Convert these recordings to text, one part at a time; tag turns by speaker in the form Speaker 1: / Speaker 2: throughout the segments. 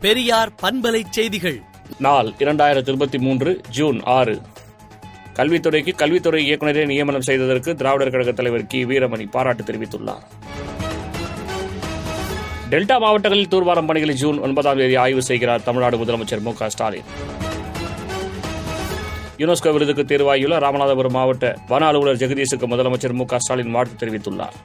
Speaker 1: பெரியார் பண்பலை செய்திகள்.
Speaker 2: நாள் இரண்டாயிரத்தி இருபத்தி மூன்று ஜூன் ஆறு. கல்வித்துறைக்கு கல்வித்துறை இயக்குநரை நியமனம் செய்ததற்கு திராவிடர் கழக தலைவர் கி. வீரமணி பாராட்டு தெரிவித்துள்ளார். டெல்டா மாவட்டங்களில் தூர்வாரம் பணிகளை ஜூன் ஒன்பதாம் தேதி ஆய்வு செய்கிறார் தமிழ்நாடு முதலமைச்சர் மு ஸ்டாலின். யுனெஸ்கோ விருதுக்கு தேர்வாகியுள்ள ராமநாதபுரம் மாவட்ட வன அலுவலர் ஜெகதீஷுக்கு முதலமைச்சர் மு ஸ்டாலின் வாழ்த்து தெரிவித்துள்ளார்.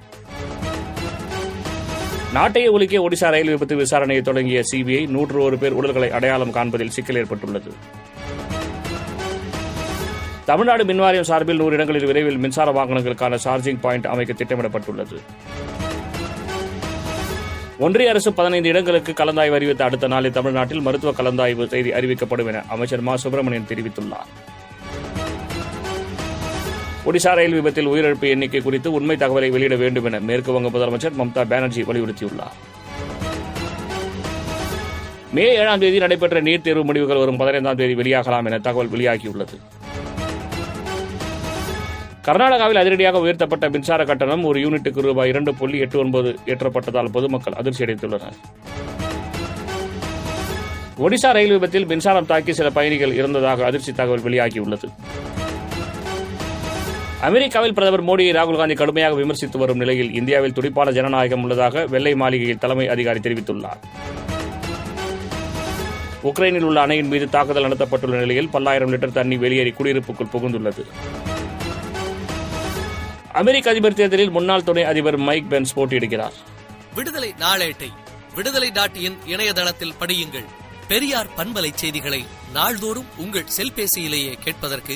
Speaker 2: நாட்டையே ஒழிக்க ஒடிசா ரயில் விபத்து விசாரணையை தொடங்கிய சிபிஐ நூற்று ஒரு பேர் உடல்களை அடையாளம் காண்பதில் சிக்கல் ஏற்பட்டுள்ளது. தமிழ்நாடு மின்வாரியம் சார்பில் நூறு இடங்களில் விரைவில் மின்சார வாகனங்களுக்கான சார்ஜிங் பாயிண்ட் அமைக்க திட்டமிடப்பட்டுள்ளது. ஒன்றிய அரசு பதினைந்து இடங்களுக்கு கலந்தாய்வு அறிவித்த அடுத்த நாளில் தமிழ்நாட்டில் மருத்துவ கலந்தாய்வு செய்தி அறிவிக்கப்படும் என அமைச்சர் மா. சுப்பிரமணியன் தெரிவித்துள்ளார். ஒடிசா ரயில் விபத்தில் உயிரிழப்பு எண்ணிக்கை குறித்து உண்மை தகவலை வெளியிட வேண்டும் என மேற்குவங்க முதலமைச்சர் மம்தா பானர்ஜி வலியுறுத்தியுள்ளார். மே ஏழாம் தேதி நடைபெற்ற நீட் தேர்வு முடிவுகள் வரும் பதினைந்தாம் தேதி வெளியாகலாம் என தகவல் வெளியாகியுள்ளது. கர்நாடகாவில் அதிரடியாக உயர்த்தப்பட்ட மின்சார கட்டணம் ஒரு யூனிட்டுக்கு ரூபாய் இரண்டு புள்ளி எட்டு ஒன்பது ஏற்றப்பட்டதால் பொதுமக்கள் அதிர்ச்சி அடைந்துள்ளனர். ஒடிசா ரயில் விபத்தில் மின்சாரம் தாக்கி சில பயணிகள் இறந்ததாக அதிர்ச்சி தகவல் வெளியாகியுள்ளது. அமெரிக்காவில் பிரதமர் மோடியை ராகுல் காந்தி கடுமையாக விமர்சித்து வரும் நிலையில் இந்தியாவில் துடிப்பான ஜனநாயகம் உள்ளதாக வெள்ளை மாளிகையில் தலைமை அதிகாரி தெரிவித்துள்ளார். உக்ரைனில் உள்ள அணையின் மீது தாக்குதல் நடத்தப்பட்டுள்ள நிலையில் பல்லாயிரம் லிட்டர் தண்ணி வெளியேறி குடியிருப்புக்குள் புகுந்துள்ளது. அமெரிக்க அதிபர் தேர்தலில் முன்னாள் துணை அதிபர் மைக் பென்ஸ் போட்டியிடுகிறார்.
Speaker 1: விடுதலை நாளேட்டை விடுதலை டாட் இன் இணையதளத்தில் படியுங்கள். பெரியார் பண்பலை செய்திகளை நாள்தோறும் உங்கள் செல்பேசியிலேயே கேட்பதற்கு